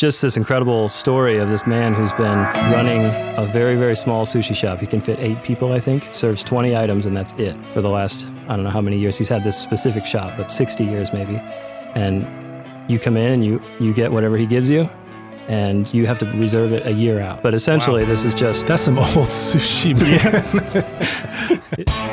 just this incredible story of this man who's been running a very, very small sushi shop. He can fit eight people, I think, serves 20 items, and that's it for the last, I don't know how many years he's had this specific shop, but 60 years maybe. And you come in and you, you get whatever he gives you, and you have to reserve it a year out. But essentially, this is just That's some old sushi, man.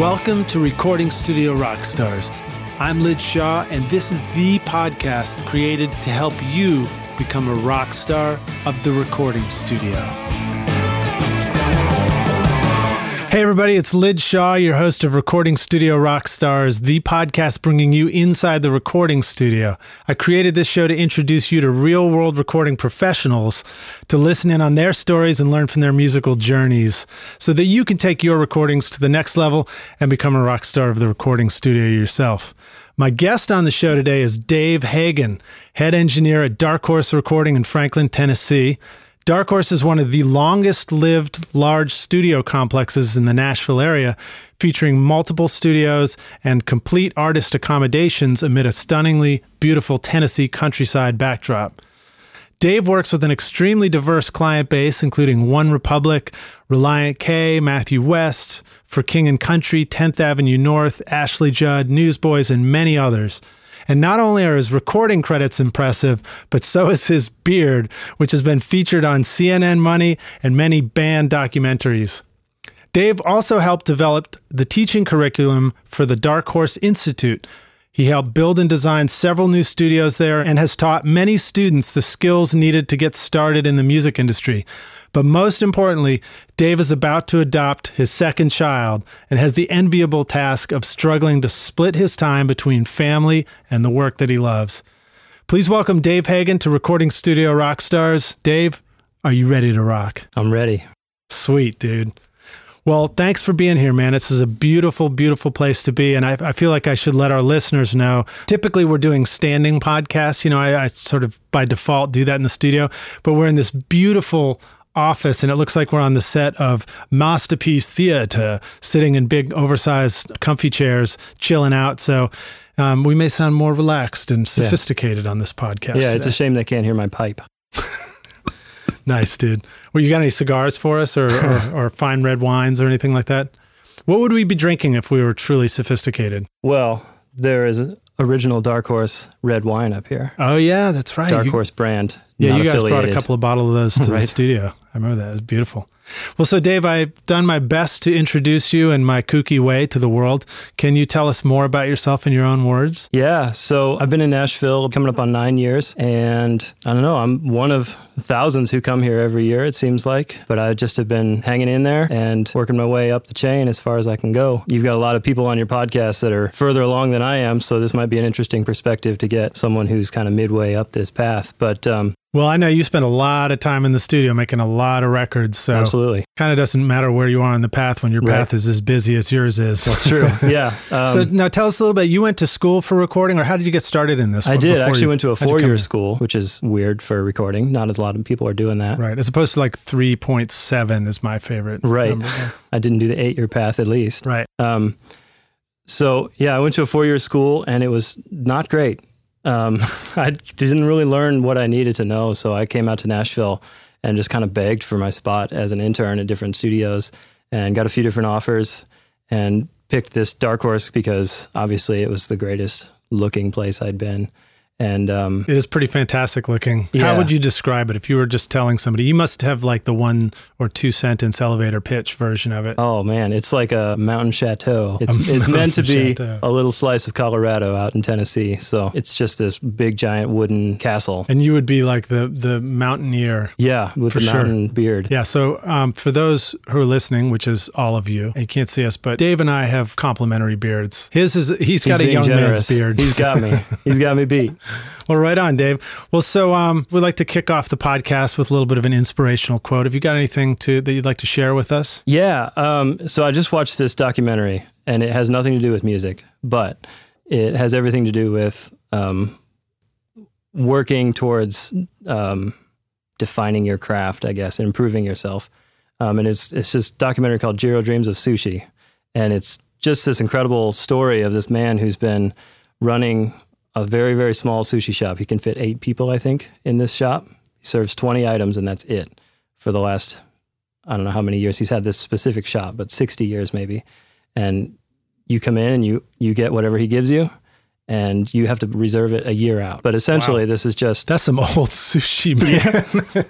Welcome to Recording Studio Rockstars. I'm Lid Shaw, and this is the podcast created to help you become a rock star of the recording studio. Hey, everybody, it's Lid Shaw, your host of Recording Studio Rockstars, the podcast bringing you inside the recording studio. I created this show to introduce you to real world recording professionals, to listen in on their stories and learn from their musical journeys, so that you can take your recordings to the next level and become a rock star of the recording studio yourself. My guest on the show today is Dave Hagen, head engineer at Dark Horse Recording in Franklin, Tennessee. Dark Horse is one of the longest lived large studio complexes in the Nashville area, featuring multiple studios and complete artist accommodations amid a stunningly beautiful Tennessee countryside backdrop. Dave works with an extremely diverse client base, including One Republic, Relient K, Matthew West, For King and Country, 10th Avenue North, Ashley Judd, Newsboys, and many others. And not only are his recording credits impressive, but so is his beard, which has been featured on CNN Money and many band documentaries. Dave also helped develop the teaching curriculum for the Dark Horse Institute. He helped build and design several new studios there and has taught many students the skills needed to get started in the music industry. But most importantly, Dave is about to adopt his second child and has the enviable task of struggling to split his time between family and the work that he loves. Please welcome Dave Hagen to Recording Studio Rockstars. Dave, are you ready to rock? I'm ready. Sweet, dude. Well, thanks for being here, man. This is a beautiful, beautiful place to be. And I, I feel like I should let our listeners know. Typically, we're doing standing podcasts. You know, I, I sort of by default do that in the studio, but we're in this beautiful office and it looks like we're on the set of Masterpiece Theater, sitting in big, oversized, comfy chairs, chilling out. So um, we may sound more relaxed and sophisticated on this podcast. Yeah, it's a shame they can't hear my pipe. Nice, dude. Well, you got any cigars for us or, or, or fine red wines or anything like that? What would we be drinking if we were truly sophisticated? Well, there is original Dark Horse red wine up here. Oh, yeah, that's right. Dark You- Horse brand. yeah, you guys brought a couple of bottles of those to the studio. I remember that. It was beautiful. Well, so Dave, I've done my best to introduce you in my kooky way to the world. Can you tell us more about yourself in your own words? Yeah, so I've been in Nashville coming up on nine years, and I don't know, I'm one of thousands who come here every year, it seems like. But I just have been hanging in there and working my way up the chain as far as I can go. You've got a lot of people on your podcast that are further along than I am, so this might be an interesting perspective to get someone who's kind of midway up this path. But um, Well, I know you spend a lot of time in the studio making a lot of records, so absolutely, kind of doesn't matter where you are on the path when your Right. path is as busy as yours is. that's true. yeah. Um, so now tell us a little bit. You went to school for recording, or how did you get started in this? I did. I actually you- went to a how'd you come four year school, which is weird for recording. Not a lot of people are doing that. Right, as opposed to like three point seven is my favorite. Right. I didn't do the eight year path at least. Right. Um, so yeah, I went to a four year school and it was not great. Um, I didn't really learn what I needed to know. So I came out to Nashville and just kind of begged for my spot as an intern at different studios and got a few different offers and picked this Dark Horse because obviously it was the greatest looking place I'd been. And um, It is pretty fantastic looking. How would you describe it if you were just telling somebody? You must have like the one or two sentence elevator pitch version of it. Oh man, it's like a mountain chateau. It's A it's meant to be chateau. a little slice of Colorado out in Tennessee. So it's just this big giant wooden castle. And you would be like the the mountaineer. Yeah, with the sure. mountain beard. Yeah. So um, for those who are listening, which is all of you, and you can't see us, but Dave and I have complimentary beards. His is he's He's got a young generous. man's beard. He's got me. He's got me beat. Well, right on, Dave. Well, so um, we'd like to kick off the podcast with a little bit of an inspirational quote. Have you got anything to that you'd like to share with us? Yeah. Um, so I just watched this documentary, and it has nothing to do with music, but it has everything to do with um, working towards um, defining your craft, I guess, and improving yourself. um, and it's it's this documentary called Jiro Dreams of Sushi, and it's just this incredible story of this man who's been running a very very small sushi shop. He can fit eight people, I think, in this shop. He serves twenty items, and that's it for the last I don't know how many years he's had this specific shop, but sixty years maybe. And you come in and you you get whatever he gives you, and you have to reserve it a year out. But essentially, Wow. this is just That's some old sushi, man.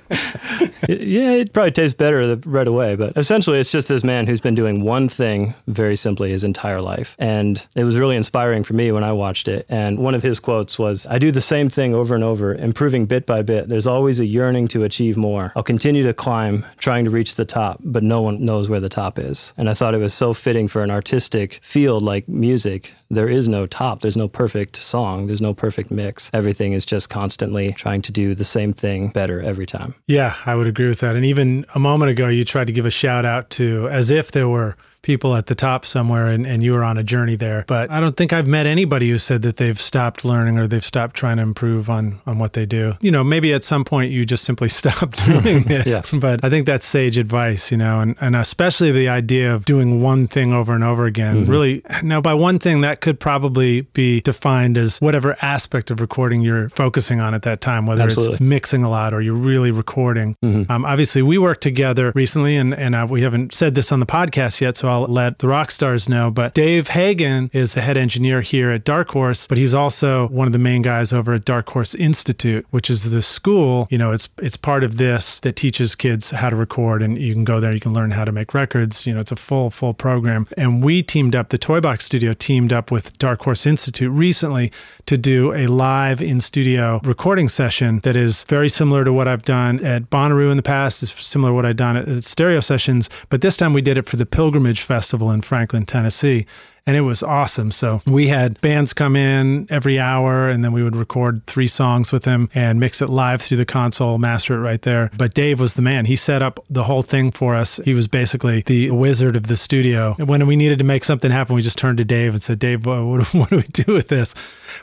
it- yeah, it probably tastes better right away. But essentially, it's just this man who's been doing one thing very simply his entire life. And it was really inspiring for me when I watched it. And one of his quotes was I do the same thing over and over, improving bit by bit. There's always a yearning to achieve more. I'll continue to climb, trying to reach the top, but no one knows where the top is. And I thought it was so fitting for an artistic field like music. There is no top, there's no perfect song, there's no perfect mix. Everything is just constantly trying to do the same thing better every time. Yeah, I would agree with that. And even a moment ago, you tried to give a shout out to as if there were people at the top somewhere and, and you were on a journey there. But I don't think I've met anybody who said that they've stopped learning or they've stopped trying to improve on, on what they do. You know, maybe at some point you just simply stop doing it. Yeah. But I think that's sage advice, you know, and, and especially the idea of doing one thing over and over again. Really, now by one thing, that could probably be defined as whatever aspect of recording you're focusing on at that time, whether it's mixing a lot or you're really recording. Um, obviously, we worked together recently, and, and uh, we haven't said this on the podcast yet, so I'll let the rock stars know. But Dave Hagen is the head engineer here at Dark Horse, but he's also one of the main guys over at Dark Horse Institute, which is the school. You know, it's it's part of this that teaches kids how to record, and you can go there, you can learn how to make records. You know, it's a full full program. And we teamed up, the Toy Box Studio teamed up with Dark Horse Institute recently to do a live in studio recording session that is very similar to what I've done at Bonnaroo in the past. It's similar to what I've done at, at Stereo Sessions, but this time we did it for the Pilgrimage Festival in Franklin, Tennessee. And it was awesome. So we had bands come in every hour, and then we would record three songs with them and mix it live through the console, master it right there. But Dave was the man. He set up the whole thing for us. He was basically the wizard of the studio. And when we needed to make something happen, we just turned to Dave and said, Dave, what, what, do we do with this?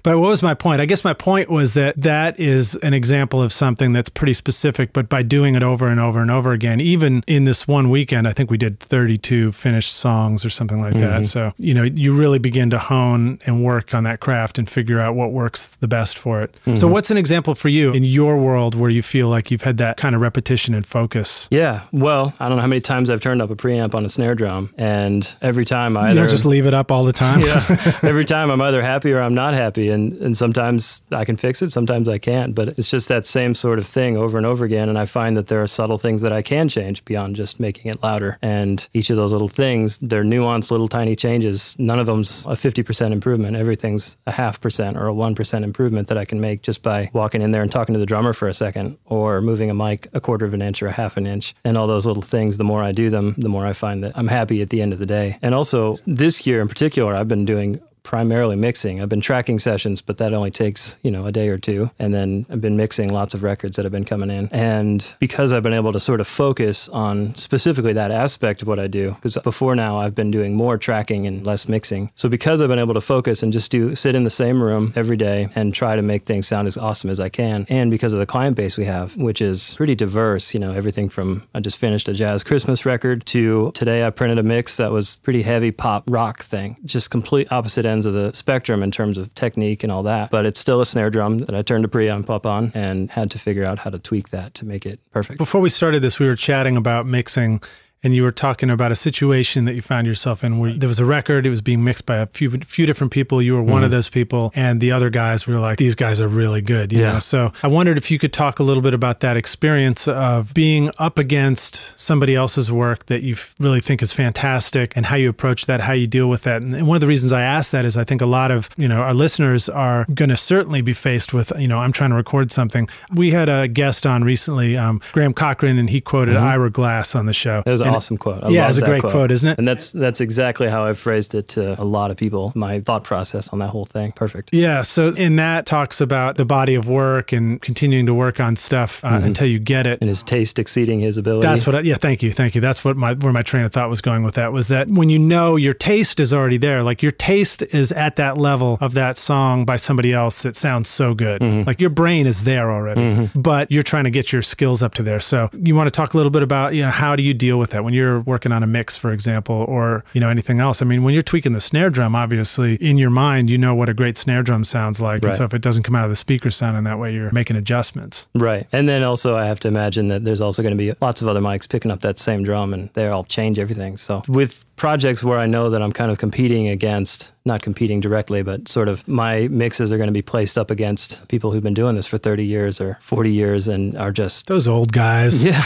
But what was my point? I guess my point was that that is an example of something that's pretty specific, but by doing it over and over and over again, even in this one weekend, I think we did 32 finished songs or something like that. Mm-hmm. So, you know, you really begin to hone and work on that craft and figure out what works the best for it. So, mm-hmm. what's an example for you in your world where you feel like you've had that kind of repetition and focus? Yeah, well, I don't know how many times I've turned up a preamp on a snare drum, and every time I either don't just leave it up all the time. yeah, every time I'm either happy or I'm not happy, and and sometimes I can fix it, sometimes I can't. But it's just that same sort of thing over and over again, and I find that there are subtle things that I can change beyond just making it louder. And each of those little things, they're nuanced little tiny changes. None of them's a 50% improvement. Everything's a half percent or a one percent improvement that I can make just by walking in there and talking to the drummer for a second, or moving a mic a quarter of an inch or a half an inch. And all those little things, the more I do them, the more I find that I'm happy at the end of the day. And also this year in particular, I've been doing primarily mixing. I've been tracking sessions, but that only takes, you know, a day or two. And then I've been mixing lots of records that have been coming in. And because I've been able to sort of focus on specifically that aspect of what I do, because before now I've been doing more tracking and less mixing. So because I've been able to focus and just do sit in the same room every day and try to make things sound as awesome as I can, and because of the client base we have, which is pretty diverse, you know, everything from I just finished a jazz Christmas record to today I printed a mix that was pretty heavy pop rock thing, just complete opposite ends of the spectrum in terms of technique and all that. But it's still a snare drum that I turned a preamp up on and had to figure out how to tweak that to make it perfect. Before we started this, we were chatting about mixing, and you were talking about a situation that you found yourself in where there was a record, it was being mixed by a few few different people. You were one of those people, and the other guys were like, "These guys are really good." You Yeah. know? So I wondered if you could talk a little bit about that experience of being up against somebody else's work that you really think is fantastic, and how you approach that, how you deal with that. And one of the reasons I ask that is I think a lot of you know our listeners are going to certainly be faced with you know I'm trying to record something. We had a guest on recently, um, Graham Cochran, and he quoted Ira Glass on the show. An awesome quote. I yeah, it's a great quote, isn't it? And that's that's exactly how I've phrased it to a lot of people. My thought process on that whole thing. Perfect. Yeah. So in that talks about the body of work and continuing to work on stuff uh, mm-hmm. until you get it. And his taste exceeding his ability. That's what. I, yeah. Thank you. Thank you. That's what my where my train of thought was going with that was that when you know your taste is already there, like your taste is at that level of that song by somebody else that sounds so good. Mm-hmm. Like your brain is there already, mm-hmm. but you're trying to get your skills up to there. So you want to talk a little bit about you know how do you deal with that when you're working on a mix, for example, or you know anything else. I mean, when you're tweaking the snare drum, obviously in your mind you know what a great snare drum sounds like, Right. and so if it doesn't come out of the speaker sounding that way, you're making adjustments. Right. And then also, I have to imagine that there's also going to be lots of other mics picking up that same drum and they all change everything. So, with projects where I know that I'm kind of competing against, not competing directly, but sort of my mixes are going to be placed up against people who've been doing this for 30 years or 40 years and are just Those old guys. yeah,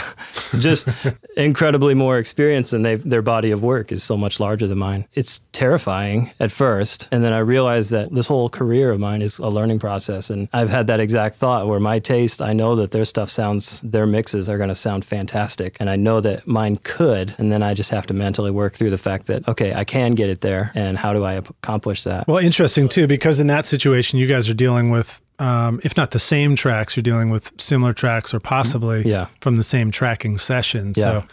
just incredibly more experienced and they their body of work is so much larger than mine. It's terrifying at first, and then I realized that this whole career of mine is a learning process, and I've had that exact thought where my taste, I know that their stuff sounds, their mixes are going to sound fantastic, and I know that mine could, and then I just have to mentally work through the fact that okay, I can get it there, and how do I accomplish that? Well, interesting too, because in that situation, you guys are dealing with, um, if not the same tracks, you're dealing with similar tracks or possibly Yeah. from the same tracking session. Yeah. So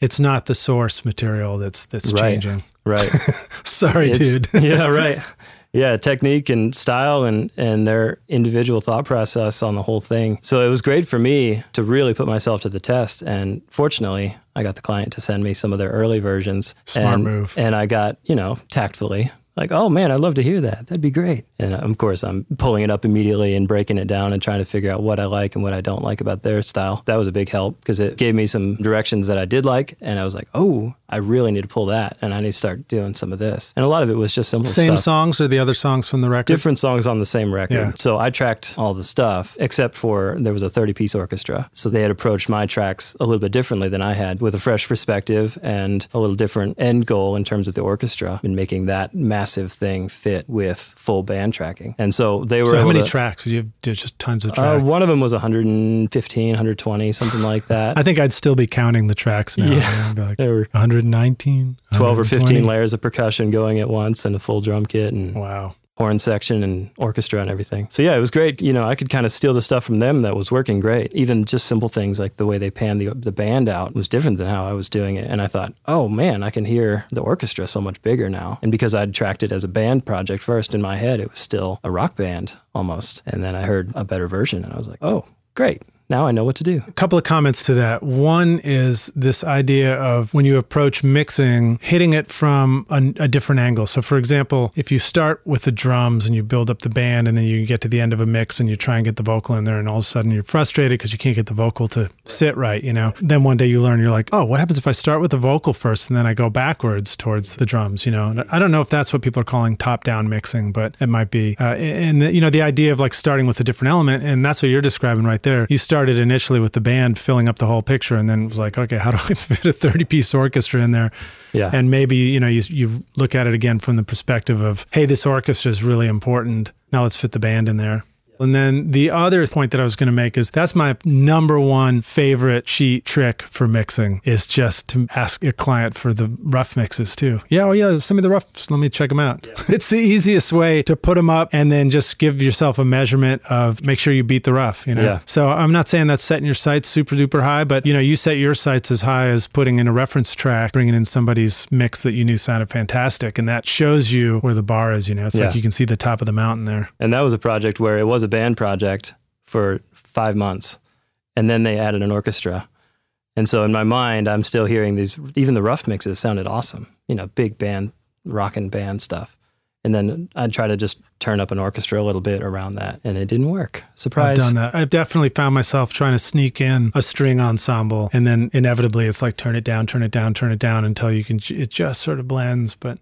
it's not the source material that's that's Right. changing. Right. Sorry, It's- dude. yeah, right. Yeah, technique and style and and their individual thought process on the whole thing. So it was great for me to really put myself to the test. And fortunately, I got the client to send me some of their early versions. Smart and, move. And I got, you know, tactfully like, oh man, I'd love to hear that. That'd be great. And uh, of course, I'm pulling it up immediately and breaking it down and trying to figure out what I like and what I don't like about their style. That was a big help because it gave me some directions that I did like. And I was like, oh, I really need to pull that. And I need to start doing some of this. And a lot of it was just simple Same stuff. songs or the other songs from the record? Different songs on the same record. Yeah. So I tracked all the stuff except for there was a 30 piece orchestra. So they had approached my tracks a little bit differently than I had with a fresh perspective and a little different end goal in terms of the orchestra and making that massive thing fit with full band tracking. And so they were So how many to, tracks? You have did just tons of uh, one of them was 115, 120, something like that. I think I'd still be counting the tracks now. Yeah. Like there were 119, 12 or 15 layers of percussion going at once and a full drum kit and Wow. Horn section and orchestra and everything. So yeah, it was great. You know, I could kind of steal the stuff from them that was working great. Even just simple things like the way they panned the the band out was different than how I was doing it. And I thought, oh man, I can hear the orchestra so much bigger now. And because I'd tracked it as a band project first in my head, it was still a rock band almost. And then I heard a better version, and I was like, oh, great. Now I know what to do. A couple of comments to that. One is this idea of when you approach mixing, hitting it from a, a different angle. So, for example, if you start with the drums and you build up the band, and then you get to the end of a mix and you try and get the vocal in there, and all of a sudden you're frustrated because you can't get the vocal to sit right, you know, then one day you learn, you're like, oh, what happens if I start with the vocal first and then I go backwards towards the drums, you know? And I don't know if that's what people are calling top down mixing, but it might be. Uh, and, the, you know, the idea of like starting with a different element, and that's what you're describing right there. You started initially with the band filling up the whole picture, and then it was like, okay, how do I fit a 30 piece orchestra in there? Yeah. And maybe, you know, you, you look at it again from the perspective of, hey, this orchestra is really important. Now let's fit the band in there. And then the other point that I was going to make is that's my number one favorite sheet trick for mixing is just to ask a client for the rough mixes too. Yeah, oh yeah, send me the roughs. Let me check them out. It's the easiest way to put them up and then just give yourself a measurement of make sure you beat the rough, you know? Yeah. So I'm not saying that's setting your sights super duper high, but you know, you set your sights as high as putting in a reference track, bringing in somebody's mix that you knew sounded fantastic. And that shows you where the bar is, you know, it's Yeah. like you can see the top of the mountain there. And that was a project where it was a band project for five months. And then they added an orchestra. And so in my mind, I'm still hearing these, even the rough mixes sounded awesome, you know, big band, rockin' band stuff. And then I'd try to just turn up an orchestra a little bit around that, and it didn't work. Surprise. I've done that. I've definitely found myself trying to sneak in a string ensemble, and then inevitably it's like turn it down, turn it down, turn it down until you can. It just sort of blends, but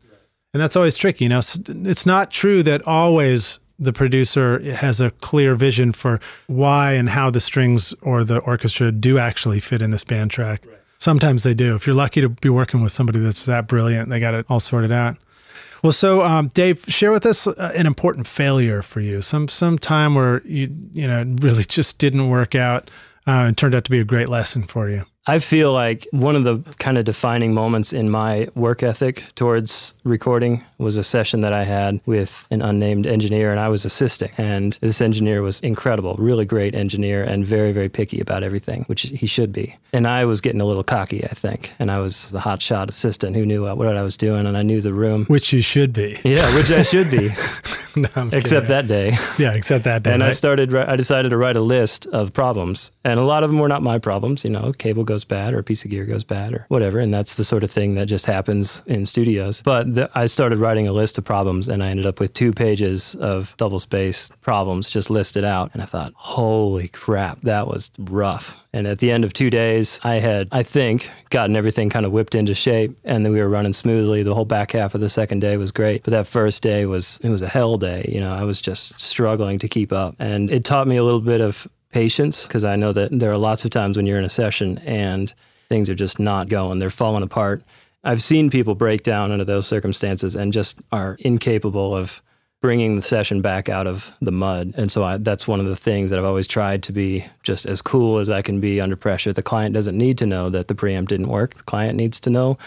and that's always tricky. You know, it's not true that always the producer has a clear vision for why and how the strings or the orchestra do actually fit in this band track. Sometimes they do. If you're lucky to be working with somebody that's that brilliant, they got it all sorted out. Well, so um, Dave, share with us uh, an important failure for you. Some some time where you you know it really just didn't work out uh, and turned out to be a great lesson for you. I feel like one of the kind of defining moments in my work ethic towards recording was a session that I had with an unnamed engineer, and I was assisting. And this engineer was incredible, really great engineer, and very, very picky about everything, which he should be. And I was getting a little cocky, I think. And I was the hotshot assistant who knew uh, what I was doing, and I knew the room. Which you should be. Yeah, which I should be. No, except kidding. that day. Yeah, except that day. and I started. I decided to write a list of problems, and a lot of them were not my problems. You know, cable goes bad, or a piece of gear goes bad, or whatever, and that's the sort of thing that just happens in studios. But the, I started writing a list of problems, and I ended up with two pages of double space problems just listed out, and I thought, holy crap, that was rough. And at the end of two days, I had, I think, gotten everything kind of whipped into shape, and then we were running smoothly. The whole back half of the second day was great, but that first day was it was a hell day. You know, I was just struggling to keep up, and it taught me a little bit of patience because I know that there are lots of times when you're in a session and things are just not going; they're falling apart. I've seen people break down under those circumstances and just are incapable of bringing the session back out of the mud. And so I, that's one of the things that I've always tried to be just as cool as I can be under pressure. The client doesn't need to know that the preamp didn't work. The client needs to know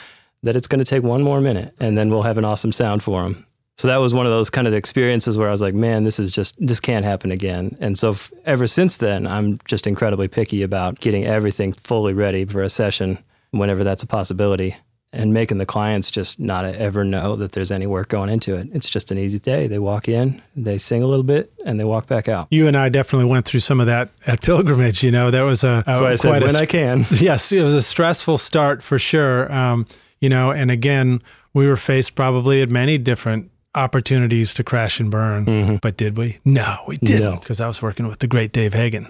that it's going to take one more minute and then we'll have an awesome sound for them. So that was one of those kind of experiences where I was like, man, this is just, this can't happen again. And so f- ever since then, I'm just incredibly picky about getting everything fully ready for a session whenever that's a possibility and making the clients just not ever know that there's any work going into it. It's just an easy day. They walk in, they sing a little bit, and they walk back out. you and I definitely went through some of that at pilgrimage. You know, that was a, So I said, quite a when I can. yes, it was a stressful start for sure. Um, you know, and again, we were faced probably at many different opportunities to crash and burn. Mm-hmm. But did we? No, we didn't No. because I was working with the great Dave Hagen.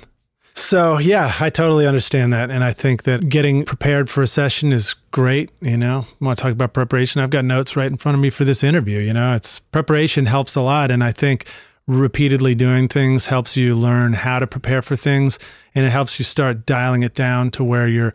So, yeah, I totally understand that. And I think that getting prepared for a session is great. You know, I want to talk about preparation. I've got notes right in front of me for this interview. You know, it's preparation helps a lot. And I think repeatedly doing things helps you learn how to prepare for things. And it helps you start dialing it down to where you're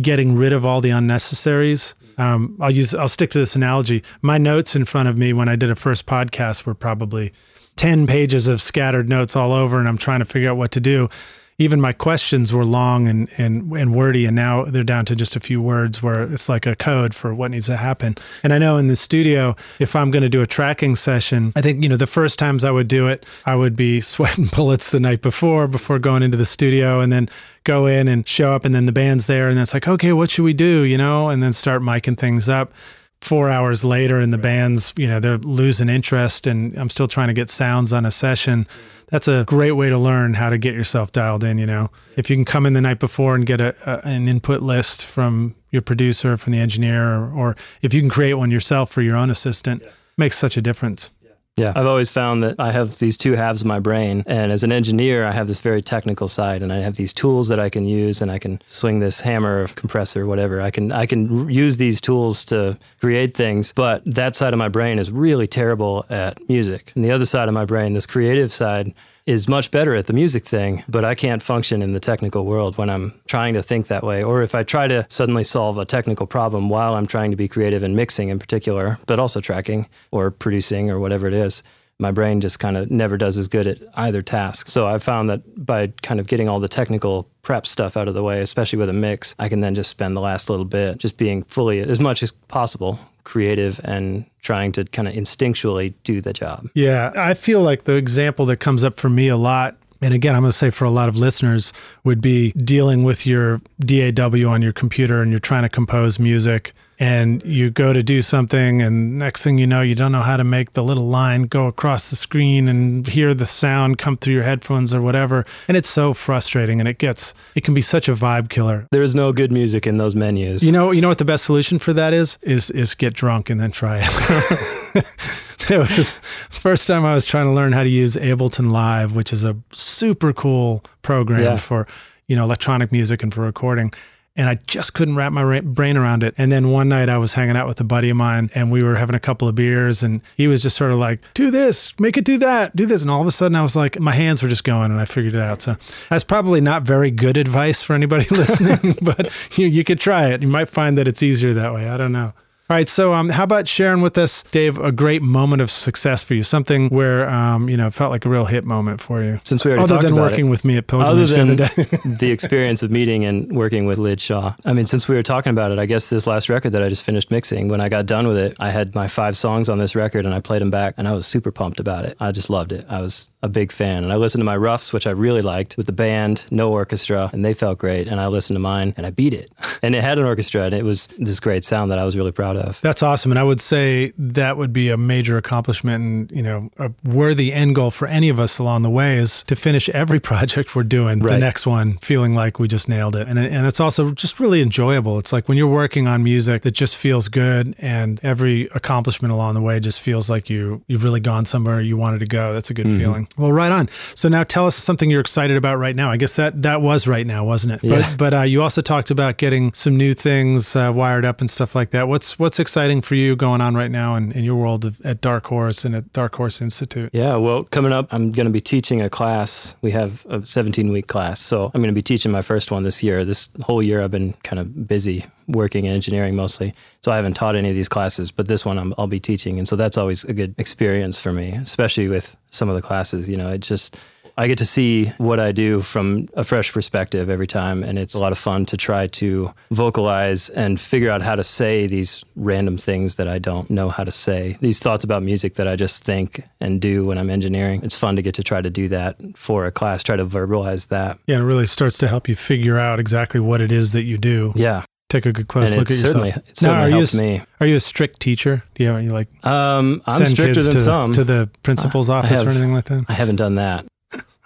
getting rid of all the unnecessaries. Um, I'll use, I'll stick to this analogy. My notes in front of me when I did a first podcast were probably 10 pages of scattered notes all over, and I'm trying to figure out what to do. Even my questions were long and, and, and wordy, and now they're down to just a few words where it's like a code for what needs to happen. And I know in the studio, if I'm going to do a tracking session, I think, you know, the first times I would do it, I would be sweating bullets the night before, before going into the studio, and then go in and show up, and then the band's there, and it's like, okay, what should we do, you know, and then start miking things up. Four hours later and the band's you know they're losing interest and i'm still trying to get sounds on a session that's a great way to learn how to get yourself dialed in you know. If you can come in the night before and get a, a an input list from your producer from the engineer or, or if you can create one yourself for your own assistant makes such a difference Yeah. I've always found that I have these two halves of my brain. And as an engineer, I have this very technical side and I have these tools that I can use and I can swing this hammer or compressor, whatever. I can I can use these tools to create things. But that side of my brain is really terrible at music. And the other side of my brain, this creative side, is much better at the music thing, but I can't function in the technical world when I'm trying to think that way. Or if I try to suddenly solve a technical problem while I'm trying to be creative in mixing in particular, but also tracking or producing or whatever it is, my brain just kind of never does as good at either task. So I've found that by kind of getting all the technical prep stuff out of the way, especially with a mix, I can then just spend the last little bit just being fully, as much as possible, creative and trying to kind of instinctually do the job. Yeah, I feel like the example that comes up for me a lot, and again, I'm going to say for a lot of listeners, would be dealing with your DAW on your computer and you're trying to compose music and you go to do something and next thing you know you don't know how to make the little line go across the screen and hear the sound come through your headphones or whatever and it's so frustrating and it gets it can be such a vibe killer There is no good music in those menus. you know, you know what the best solution for that is? Is is get drunk and then try it. it was first time I was trying to learn how to use Ableton Live, which is a super cool program Yeah. for you know electronic music and for recording. And I just couldn't wrap my brain around it. And then one night I was hanging out with a buddy of mine and we were having a couple of beers and he was just sort of like, do this, make it do that, do this. And all of a sudden I was like, my hands were just going and I figured it out. So that's probably not very good advice for anybody listening, but you, you could try it. You might find that it's easier that way. I don't know. All right, so um, how about sharing with us, Dave, a great moment of success for you, something where um, you know it felt like a real hit moment for you, Since we already other than about working it. with me at Pilgrimage the other than day. the experience of meeting and working with Lid Shaw. I mean, since we were talking about it, I guess this last record that I just finished mixing, when I got done with it, I had my five songs on this record and I played them back and I was super pumped about it. I just loved it. I was a big fan. And I listened to my roughs, which I really liked, with the band, no orchestra, and they felt great. And I listened to mine and I beat it. And it had an orchestra and it was this great sound that I was really proud of. Proud of. That's awesome. And I would say that would be a major accomplishment and, you know, a worthy end goal for any of us along the way is to finish every project we're doing, the next one, feeling like we just nailed it. And, and it's also just really enjoyable. It's like when you're working on music that just feels good and every accomplishment along the way just feels like you, you've really gone somewhere you wanted to go. That's a good feeling. Well, right on. So now tell us something you're excited about right now. I guess that, that was right now, wasn't it? Yeah. But, but uh, you also talked about getting some new things uh, wired up and stuff like that. What's what's exciting for you going on right now in, in your world of, at Dark Horse and at Dark Horse Institute? Yeah, well, coming up, I'm going to be teaching a class. We have a 17 week class. So I'm going to be teaching my first one this year. This whole year, I've been kind of busy working in engineering mostly. So I haven't taught any of these classes, but this one I'm, I'll be teaching. And so that's always a good experience for me, especially with some of the classes. You know, it just, I get to see what I do from a fresh perspective every time. And it's a lot of fun to try to vocalize and figure out how to say these random things that I don't know how to say. These thoughts about music that I just think and do when I'm engineering. It's fun to get to try to do that for a class, try to verbalize that. Yeah, it really starts to help you figure out exactly what it is that you do. Yeah. Take a good close and look at yourself. it Now, certainly are you helps me. Are you a strict teacher? Do you, you like Um, I'm send stricter kids than to, some. to the principal's I office or have- anything like that? I haven't done that.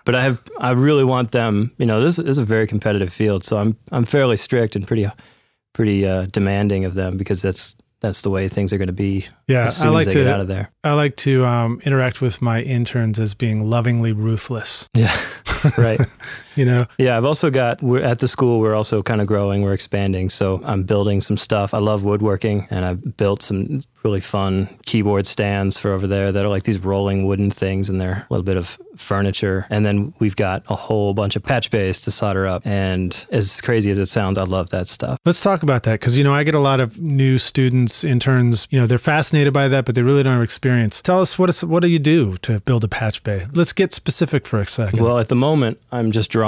But I have I really want them, you know, this, this is a very competitive field, so I'm I'm fairly strict and pretty pretty uh, demanding of them because that's that's the way things are going to be Yeah, as soon I like as they get out to of there. I like to um, interact with my interns as being lovingly ruthless. Yeah. right. You know, Yeah, I've also got we're at the school. We're also kind of growing. We're expanding. So I'm building some stuff. I love woodworking, and I've built some really fun keyboard stands for over there that are like these rolling wooden things, and they're a little bit of furniture. And then we've got a whole bunch of patch bays to solder up. And as crazy as it sounds, I love that stuff. Let's talk about that because you know I get a lot of new students, interns. You know they're fascinated by that, but they really don't have experience. Tell us what is what do you do to build a patch bay? Let's get specific for a second. Well, at the moment, I'm just drawing.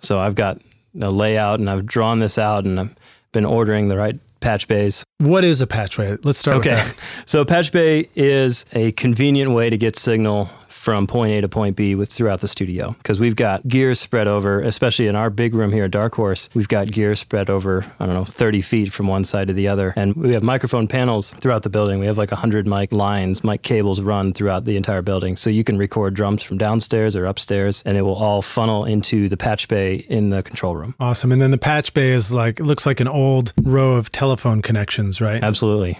So I've got a layout, and I've drawn this out, and I've been ordering the right patch bays. what is a patch bay? Let's start Okay. with that. So Patch Bay is a convenient way to get signal from point A to point B with throughout the studio because we've got gear spread over, especially in our big room here at Dark Horse. We've got gear spread over, I don't know, 30 feet from one side to the other. And we have microphone panels throughout the building. We have like 100 mic lines, mic cables run throughout the entire building. So you can record drums from downstairs or upstairs, and it will all funnel into the Patch Bay in the control room. Awesome. And then the patch bay is like it looks like an old row of telephone connections, right? Absolutely.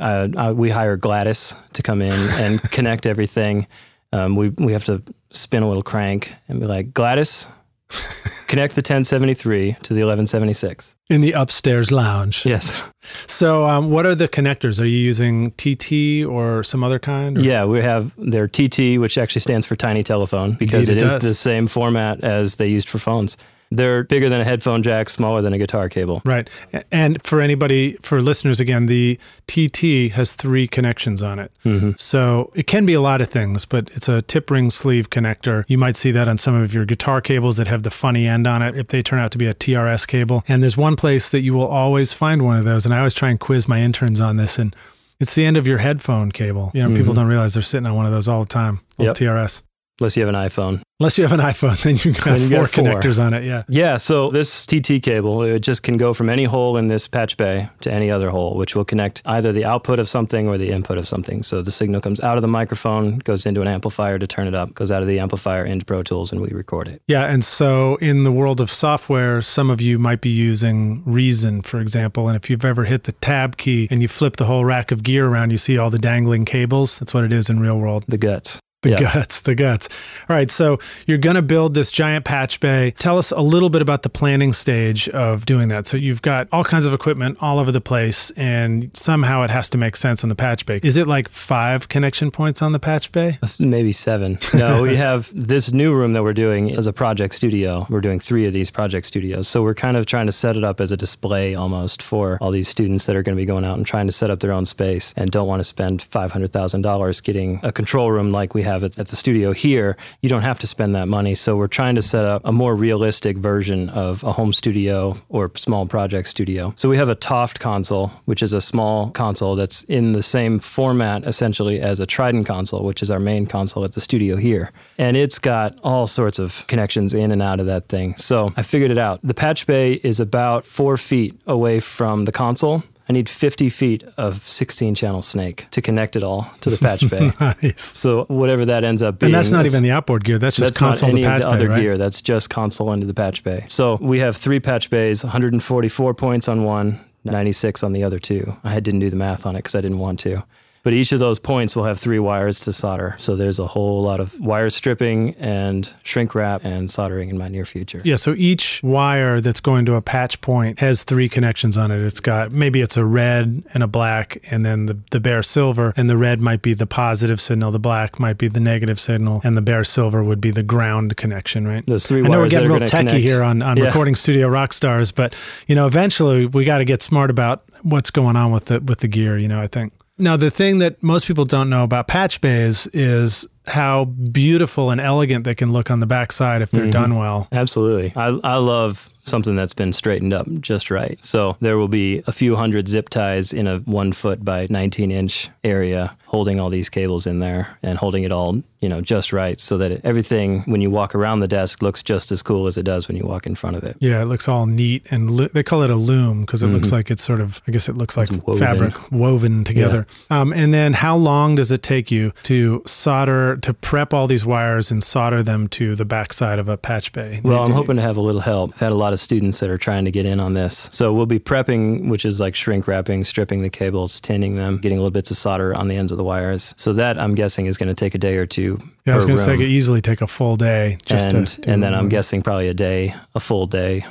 Uh, uh, we hire Gladys to come in and connect everything. Um, we we have to spin a little crank and be like, Gladys, connect the 1073 to the 1176. In the upstairs lounge. Yes. So, um, what are the connectors? Are you using TT or some other kind? or- Yeah, we have their TT, which actually stands for tiny telephone because Indeed, it it is the same format as they used for phones. They're bigger than a headphone jack, smaller than a guitar cable. Right. And for anybody, for listeners, again, the TT has three connections on it. Mm-hmm. So it can be a lot of things, but it's a tip ring sleeve connector. You might see that on some of your guitar cables that have the funny end on it if they turn out to be a TRS cable. And there's one place that you will always find one of those. And I always try and quiz my interns on this. And it's the end of your headphone cable. You know, people don't realize they're sitting on one of those all the time. Little Mm-hmm. Yep. TRS. Unless you have an iPhone. Unless you have an iPhone, then you got Then four four. connectors on it. Yeah. Yeah, so this TT cable, it just can go from any hole in this patch bay to any other hole, which will connect either the output of something or the input of something. So the signal comes out of the microphone, goes into an amplifier to turn it up, goes out of the amplifier into Pro Tools, and we record it. Yeah, and so in the world of software, some of you might be using Reason, for example. And if you've ever hit the tab key and you flip the whole rack of gear around, you see all the dangling cables. That's what it is in real world. The guts. The Yeah. guts, the guts. All right, so you're going to build this giant patch bay. Tell us a little bit about the planning stage of doing that. So you've got all kinds of equipment all over the place, and somehow it has to make sense on the patch bay. Is it like five connection points on the patch bay? Maybe seven. No, we have this new room that we're doing as a project studio. We're doing three of these project studios. So we're kind of trying to set it up as a display almost for all these students that are going to be going out and trying to set up their own space and don't want to spend $500,000 getting a control room like we have at, at the studio here. You don't have to spend that money. So we're trying to set up a more realistic version of a home studio or small project studio. So we have a Toft console, which is a small console that's in the same format essentially as a Trident console, which is our main console at the studio here. And it's got all sorts of connections in and out of that thing. So I figured it out. The patch bay is about four feet away from the console. I need 50 feet of 16 channel snake to connect it all to the patch bay. nice. So whatever that ends up being, And that's not even the outboard gear. That's just that's console not any to patch of the bay, other right? gear. That's just console into the patch bay. So we have three patch bays, 144 points on one, 96 on the other two. I didn't do the math on it because I didn't want to. But each of those points will have three wires to solder. So there's a whole lot of wire stripping and shrink wrap and soldering in my near future. Yeah, so each wire that's going to a patch point has three connections on it. It's got maybe it's a red and a black, and then the, the bare silver. And the red might be the positive signal, the black might be the negative signal, and the bare silver would be the ground connection, right? Those three I know we're getting real techy connect. here on, on Yeah. Recording Studio rock stars, but you know, eventually we got to get smart about what's going on with the with the gear. You know, I think. Now, the thing that most people don't know about patch bays is how beautiful and elegant they can look on the backside if Mm-hmm. they're done well. Absolutely. I, I love something that's been straightened up just right. So there will be a few hundred zip ties in a one foot by 19 inch area holding all these cables in there and holding it all, you know, just right so that it, everything when you walk around the desk looks just as cool as it does when you walk in front of it. Yeah, it looks all neat and lo- they call it a loom because it looks like it's sort of, I guess it looks like woven. fabric woven together. Um, and then how long does it take you to solder, to prep all these wires and solder them to the backside of a patch bay? Well, I'm hoping to have a little help. I've had a lot of students that are trying to get in on this. So we'll be prepping, which is like shrink wrapping, stripping the cables, tinning them, getting little bits of solder on the ends of the wires. So that I'm guessing is going to take a day or two. Yeah, I was going to say it could easily take a full day just and, and then I'm guessing probably a day, a full day,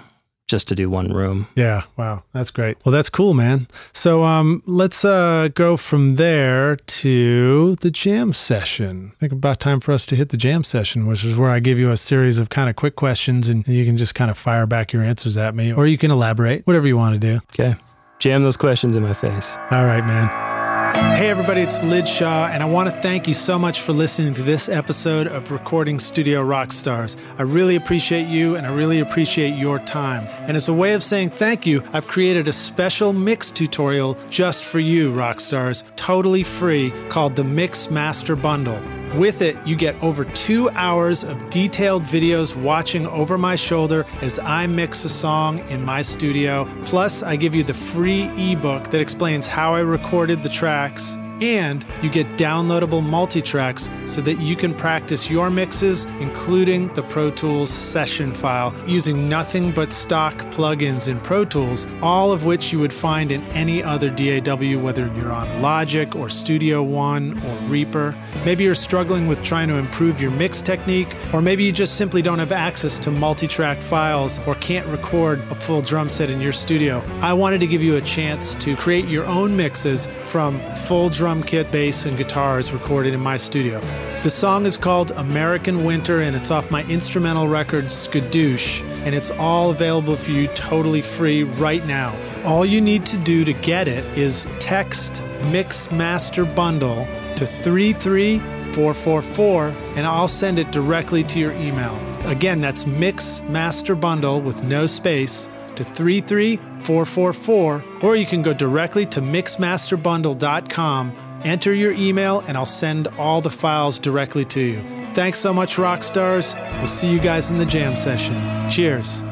just to do one room. Yeah, wow, that's great. Well, that's cool, man. So um, let's uh, go from there to the jam session. I think about time for us to hit the jam session, which is where I give you a series of kind of quick questions, and you can just kind of fire back your answers at me, or you can elaborate, whatever you want to do. Okay. Jam those questions in my face. All right, man. Hey, everybody, it's Lid Shaw, and I want to thank you so much for listening to this episode of Recording Studio Rockstars. I really appreciate you, and I really appreciate your time. And as a way of saying thank you, I've created a special mix tutorial just for you, Rockstars, totally free, called the Mix Master Bundle. With it, you get over two hours of detailed videos watching over my shoulder as I mix a song in my studio. Plus, I give you the free ebook that explains how I recorded the tracks. And you get downloadable multi tracks so that you can practice your mixes, including the Pro Tools session file, using nothing but stock plugins in Pro Tools, all of which you would find in any other DAW, whether you're on Logic or Studio One or Reaper. Maybe you're struggling with trying to improve your mix technique, or maybe you just simply don't have access to multi track files or can't record a full drum set in your studio. I wanted to give you a chance to create your own mixes from full drum kit, bass, and guitars recorded in my studio. The song is called American Winter and it's off my instrumental record Skadoosh, and it's all available for you totally free right now. All you need to do to get it is text Mix Master Bundle to 33444 and I'll send it directly to your email. Again, that's Mix Master Bundle with no space to 33444 or you can go directly to mixmasterbundle.com, enter your email and I'll send all the files directly to you. Thanks so much rock stars. We'll see you guys in the jam session. Cheers.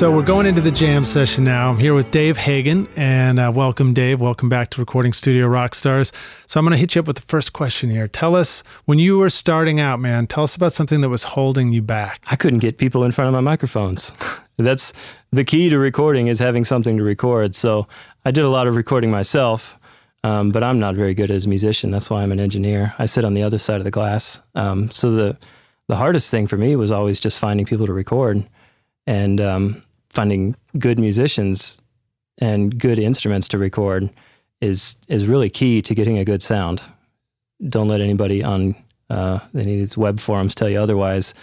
So we're going into the jam session now. I'm here with Dave Hagen, and uh, welcome, Dave. Welcome back to Recording Studio Rockstars. So I'm going to hit you up with the first question here. Tell us when you were starting out, man. Tell us about something that was holding you back. I couldn't get people in front of my microphones. That's the key to recording is having something to record. So I did a lot of recording myself, um, but I'm not very good as a musician. That's why I'm an engineer. I sit on the other side of the glass. Um, so the the hardest thing for me was always just finding people to record and um, finding good musicians and good instruments to record is is really key to getting a good sound. Don't let anybody on uh, any of these web forums tell you otherwise.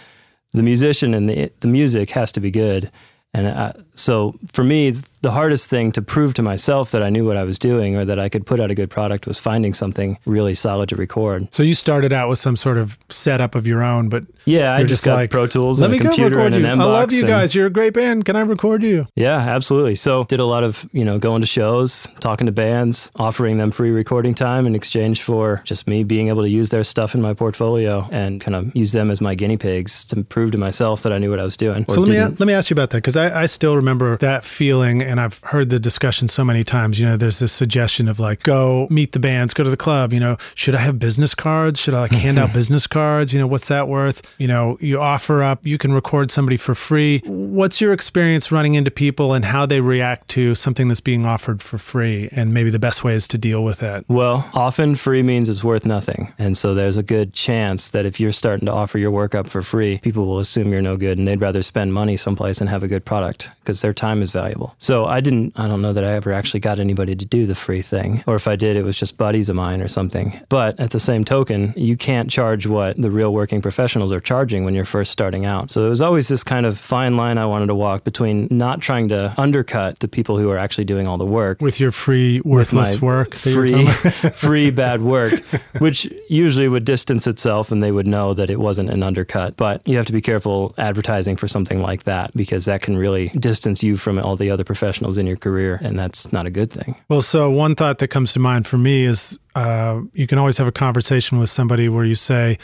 The musician and the the music has to be good, and I, so for me, the hardest thing to prove to myself that I knew what I was doing or that I could put out a good product was finding something really solid to record. So you started out with some sort of setup of your own, but yeah, I just just got like, Pro Tools let and me a computer and an you. I love you and- guys. You're a great band. Can I record you? Yeah, absolutely. So did a lot of, you know, going to shows, talking to bands, offering them free recording time in exchange for just me being able to use their stuff in my portfolio and kind of use them as my guinea pigs to prove to myself that I knew what I was doing. So let me didn't. let me ask you about that because I, I still remember that feeling, and I've heard the discussion so many times. You know, there's this suggestion of like, go meet the bands, go to the club. You know, should I have business cards? Should I like hand out business cards? You know, what's that worth? You know, you offer up, you can record somebody for free. What's your experience running into people and how they react to something that's being offered for free, and maybe the best ways to deal with that? Well, often free means it's worth nothing. And so there's a good chance that if you're starting to offer your work up for free, people will assume you're no good and they'd rather spend money someplace and have a good product because their time is valuable. So I didn't, I don't know that I ever actually got anybody to do the free thing. Or if I did, it was just buddies of mine or something. But at the same token, you can't charge what the real working professionals are charging when you're first starting out. So there was always this kind of fine line I wanted to walk between not trying to undercut the people who are actually doing all the work With your free worthless work, free, free bad work, which usually would distance itself and they would know that it wasn't an undercut. But you have to be careful advertising for something like that because that can really distance you from all the other professionals in your career, and that's not a good thing. Well, so one thought that comes to mind for me is uh, you can always have a conversation with somebody where you say,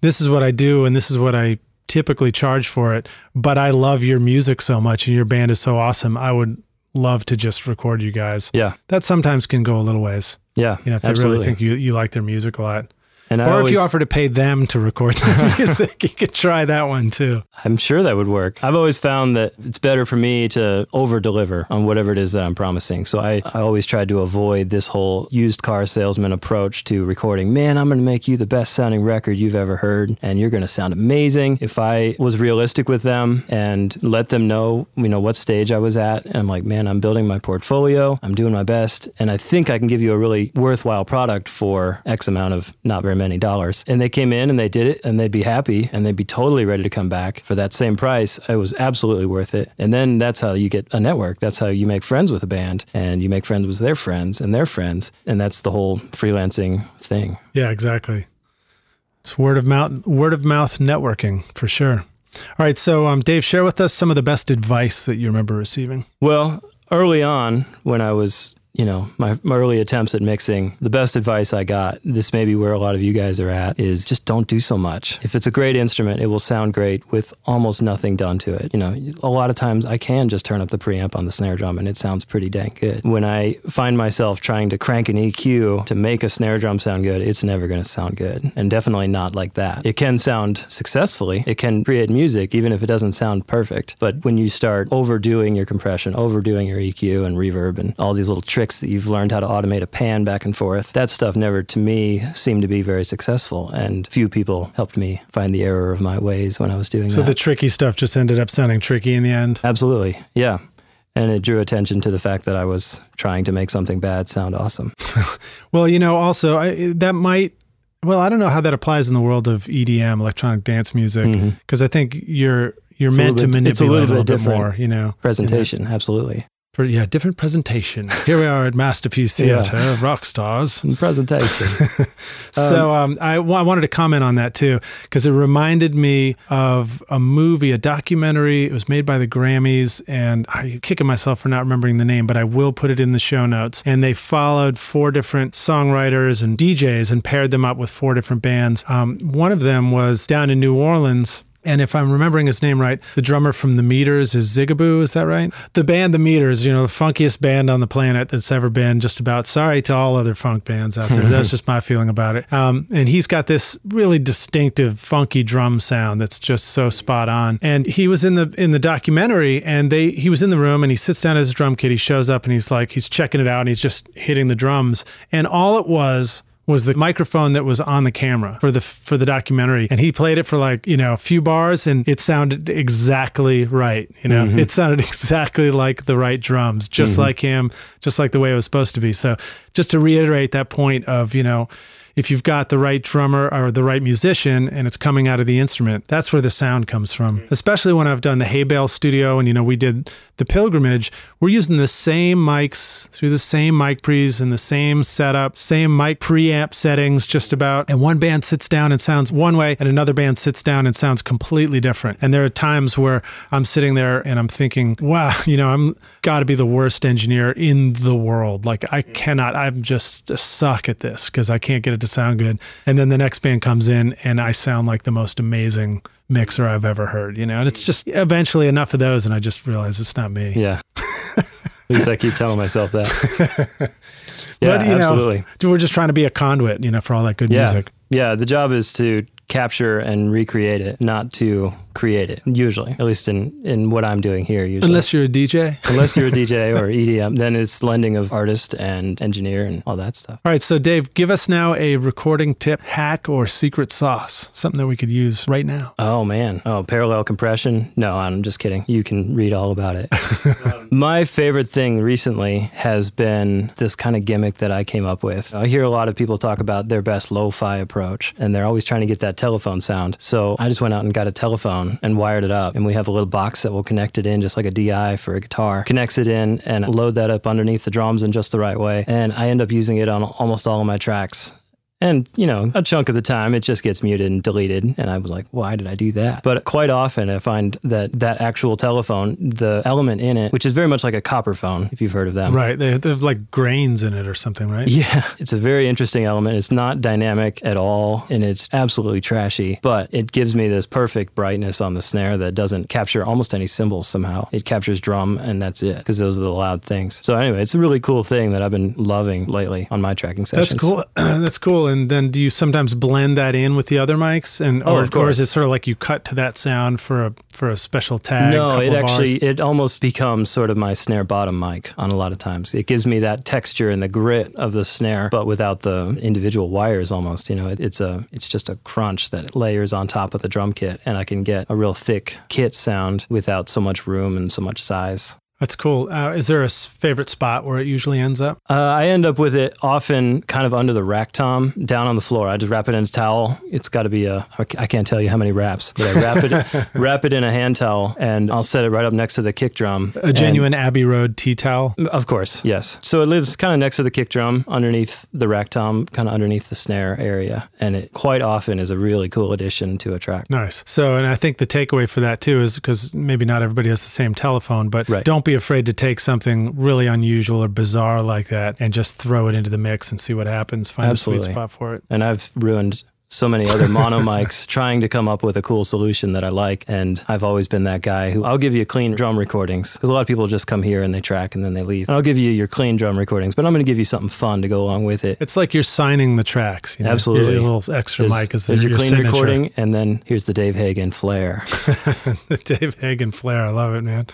This is what I do, and this is what I typically charge for it, but I love your music so much and your band is so awesome. I would love to just record you guys. Yeah, That sometimes can go a little ways, yeah, you know, if they absolutely. really think you, you like their music a lot. And or if you offer to pay them to record their music, you could try that one too. I'm sure that would work. I've always found that it's better for me to over deliver on whatever it is that I'm promising. So I, I always tried to avoid this whole used car salesman approach to recording. Man, I'm going to make you the best sounding record you've ever heard, and you're going to sound amazing. If I was realistic with them and let them know, you know, what stage I was at, and I'm like, man, I'm building my portfolio, I'm doing my best, and I think I can give you a really worthwhile product for X amount of not very many dollars. And they came in and they did it, and they'd be happy, and they'd be totally ready to come back for that same price. It was absolutely worth it. And then that's how you get a network. That's how you make friends with a band, and you make friends with their friends and their friends, and that's the whole freelancing thing. Yeah, exactly. It's word of mouth word of mouth networking for sure. All right, so um, Dave, share with us some of the best advice that you remember receiving. Well, early on, when I was, you know, my, my early attempts at mixing, the best advice I got, this may be where a lot of you guys are at, is just don't do so much. If it's a great instrument, it will sound great with almost nothing done to it. You know, a lot of times I can just turn up the preamp on the snare drum and it sounds pretty dang good. When I find myself trying to crank an EQ to make a snare drum sound good, it's never going to sound good. And definitely not like that. It can sound successfully, it can create music, even if it doesn't sound perfect. But when you start overdoing your compression, overdoing your EQ and reverb, and all these little tricks that you've learned how to automate a pan back and forth, that stuff never, to me, seemed to be very successful. And few people helped me find the error of my ways when I was doing So that. the tricky stuff just ended up sounding tricky in the end. Absolutely. Yeah. And it drew attention to the fact that I was trying to make something bad sound awesome. Well, you know, also I, that might. Well, I don't know how that applies in the world of EDM, electronic dance music, because I think you're you're Mm-hmm. It's meant to bit- a manipulate a little little bit bit more. You know, Presentation, absolutely. For yeah, different presentation. Here we are at Masterpiece Yeah. Theater, rock stars. And Presentation. So um, I, wa- wanted to comment on that too because it reminded me of a movie, a documentary. It was made by the Grammys, and I'm kicking myself for not remembering the name, but I will put it in the show notes. And they followed four different songwriters and DJs and paired them up with four different bands. Um, one of them was down in New Orleans. And if I'm remembering his name right, the drummer from The Meters is Zigaboo. Is that right? The band The Meters, you know, the funkiest band on the planet that's ever been. Just about. Sorry to all other funk bands out there. That's just my feeling about it. Um, and he's got this really distinctive, funky drum sound that's just so spot on. And he was in the in the documentary, and they he was in the room, and he sits down at his drum kit. He shows up, and he's like, he's checking it out, and he's just hitting the drums. And all it was was the microphone that was on the camera for the for the documentary. And he played it for like you know a few bars and it sounded exactly right you know? Mm-hmm. It sounded exactly like the right drums just mm-hmm. like him just like the way it was supposed to be. So just to reiterate that point of you know if you've got the right drummer or the right musician and it's coming out of the instrument, that's where the sound comes from. Mm-hmm. Especially when I've done the Hay Bale studio and, you know, we did the pilgrimage, we're using the same mics through the same mic pre's and the same setup, same mic preamp settings, just about. And one band sits down and sounds one way, and another band sits down and sounds completely different. And there are times where I'm sitting there and I'm thinking, wow, you know, I'm got to be the worst engineer in the world. Like, I mm. cannot, I'm just a suck at this because I can't get it to sound good. And then the next band comes in and I sound like the most amazing mixer I've ever heard, you know, and it's just eventually enough of those. And I just realize it's not me. Yeah. At least I keep telling myself that. but, Yeah, you absolutely. know, we're just trying to be a conduit, you know, for all that good Yeah. music. Yeah. The job is to capture and recreate it, not to create it, usually, at least in, in what I'm doing here, usually. Unless you're a DJ. Unless you're a DJ or EDM, then it's blending of artist and engineer and all that stuff. All right, so Dave, give us now a recording tip, hack, or secret sauce, something that we could use right now. Oh man. Oh, parallel compression. No, I'm just kidding. You can read all about it. My favorite thing recently has been this kind of gimmick that I came up with. I hear a lot of people talk about their best lo-fi approach and they're always trying to get that telephone sound. So I just went out and got a telephone and wired it up and we have a little box that will connect it in just like a DI for a guitar. Connects it in and load that up underneath the drums in just the right way. And I end up using it on almost all of my tracks. And, you know, a chunk of the time it just gets muted and deleted. And I was like, why did I do that? But quite often I find that that actual telephone, the element in it, which is very much like a Copperphone, if you've heard of them. Right, they they have like grains in it or something, right? Yeah, it's a very interesting element. It's not dynamic at all and it's absolutely trashy, but it gives me this perfect brightness on the snare that doesn't capture almost any cymbals somehow. It captures drum and that's it because those are the loud things. So, anyway, it's a really cool thing that I've been loving lately on my tracking sessions. That's cool. That's cool. And then do you sometimes blend that in with the other mics, and Oh, or, of course. it sort of like you cut to that sound for a for a special tag? No, it actually bars? it almost becomes sort of my snare bottom mic on a lot of times. It gives me that texture and the grit of the snare, but without the individual wires. Almost, you know, it, it's a it's just a crunch that layers on top of the drum kit, and I can get a real thick kit sound without so much room and so much size. That's cool. Uh, is there a favorite spot where it usually ends up? Uh, I end up with it often kind of under the rack tom, down on the floor. I just wrap it in a towel. It's got to be a I can't tell you how many wraps, but I wrap it wrap it in a hand towel, and I'll set it right up next to the kick drum. A genuine Abbey Road tea towel. Of course, yes. So it lives kind of next to the kick drum, underneath the rack tom, kind of underneath the snare area, and it quite often is a really cool addition to a track. Nice. So, and I think the takeaway for that too is because maybe not everybody has the same telephone, but Right. don't be afraid to take something really unusual or bizarre like that and just throw it into the mix and see what happens. Find a sweet spot for it. And I've ruined so many other mono mics trying to come up with a cool solution that I like. And I've always been that guy who I'll give you clean drum recordings because a lot of people just come here and they track and then they leave. And I'll give you your clean drum recordings, but I'm going to give you something fun to go along with it. It's like you're signing the tracks. You know? Absolutely. A little extra There's, mic is there's your your clean signature. recording, and then here's the Dave Hagen flair. the Dave Hagen flair. I love it, man.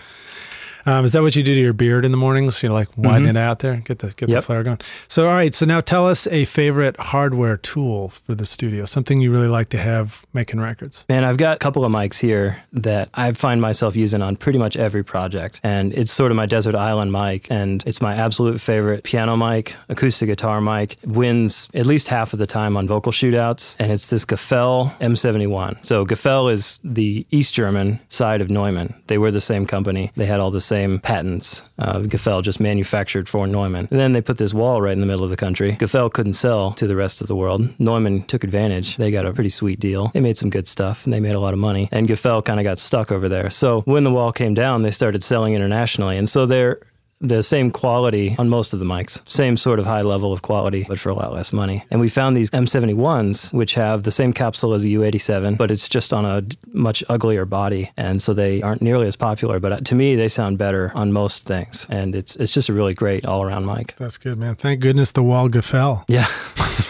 Um, is that what you do to your beard in the mornings? You know, like widen it out there, get the get the Mm-hmm. Flare going. So, all right. So now tell us a favorite hardware tool for the studio, something you really like to have making records. Man, I've got a couple of mics here that I find myself using on pretty much every project. And it's sort of my desert island mic. And it's my absolute favorite piano mic, acoustic guitar mic. Wins at least half of the time on vocal shootouts. And it's this Gefell M71. So Gefell is the East German side of Neumann. They were the same company. They had all the same patents. Uh, Gefell just manufactured for Neumann. And then they put this wall right in the middle of the country. Gefell couldn't sell to the rest of the world. Neumann took advantage. They got a pretty sweet deal. They made some good stuff and they made a lot of money. And Gefell kind of got stuck over there. So when the wall came down, they started selling internationally. And so they're the same quality on most of the mics, same sort of high level of quality, but for a lot less money. And we found these M71s, which have the same capsule as a U87, but it's just on a much uglier body. And so they aren't nearly as popular, but uh, to me, they sound better on most things. And it's, it's just a really great all around mic. That's good, man. Thank goodness the wall fell. Yeah.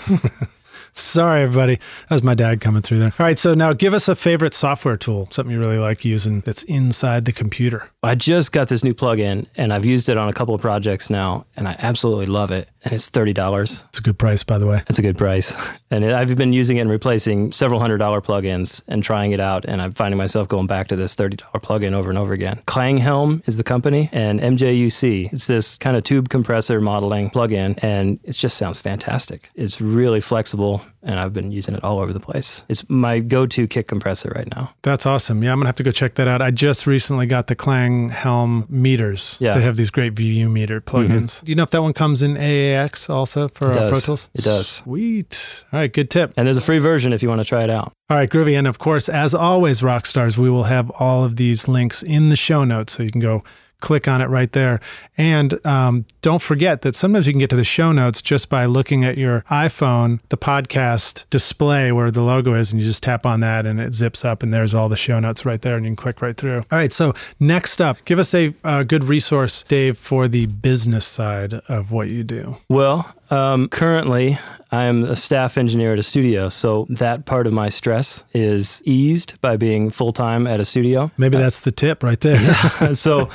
Sorry, everybody. That was my dad coming through there. All right. So now give us a favorite software tool, something you really like using that's inside the computer. I just got this new plugin and I've used it on a couple of projects now and I absolutely love it. and it's thirty dollars. It's a good price, by the way. It's a good price, and it, I've been using it and replacing several hundred dollar plugins and trying it out, and I'm finding myself going back to this thirty dollar plugin over and over again. Klanghelm is the company, and MJUC. It's this kind of tube compressor modeling plugin, and it just sounds fantastic. It's really flexible, and I've been using it all over the place. It's my go-to kick compressor right now. That's awesome. Yeah, I'm gonna have to go check that out. I just recently got the Klanghelm meters. Yeah. They have these great VU meter plugins. Do you know if that one comes in AAX also for uh, Pro. Tools? It does. Sweet. All right, good tip. And there's a free version if you want to try it out. All right, groovy. And of course, as always, rock stars, we will have all of these links in the show notes so you can go click on it right there. And um, don't forget that sometimes you can get to the show notes just by looking at your iPhone, the podcast display where the logo is, and you just tap on that and it zips up, and there's all the show notes right there, and you can click right through. All right, so next up, give us a, uh good resource, Dave, for the business side of what you do. Well, um, currently I'm a staff engineer at a studio, so that part of my stress is eased by being full time at a studio. Maybe that's the tip right there. so,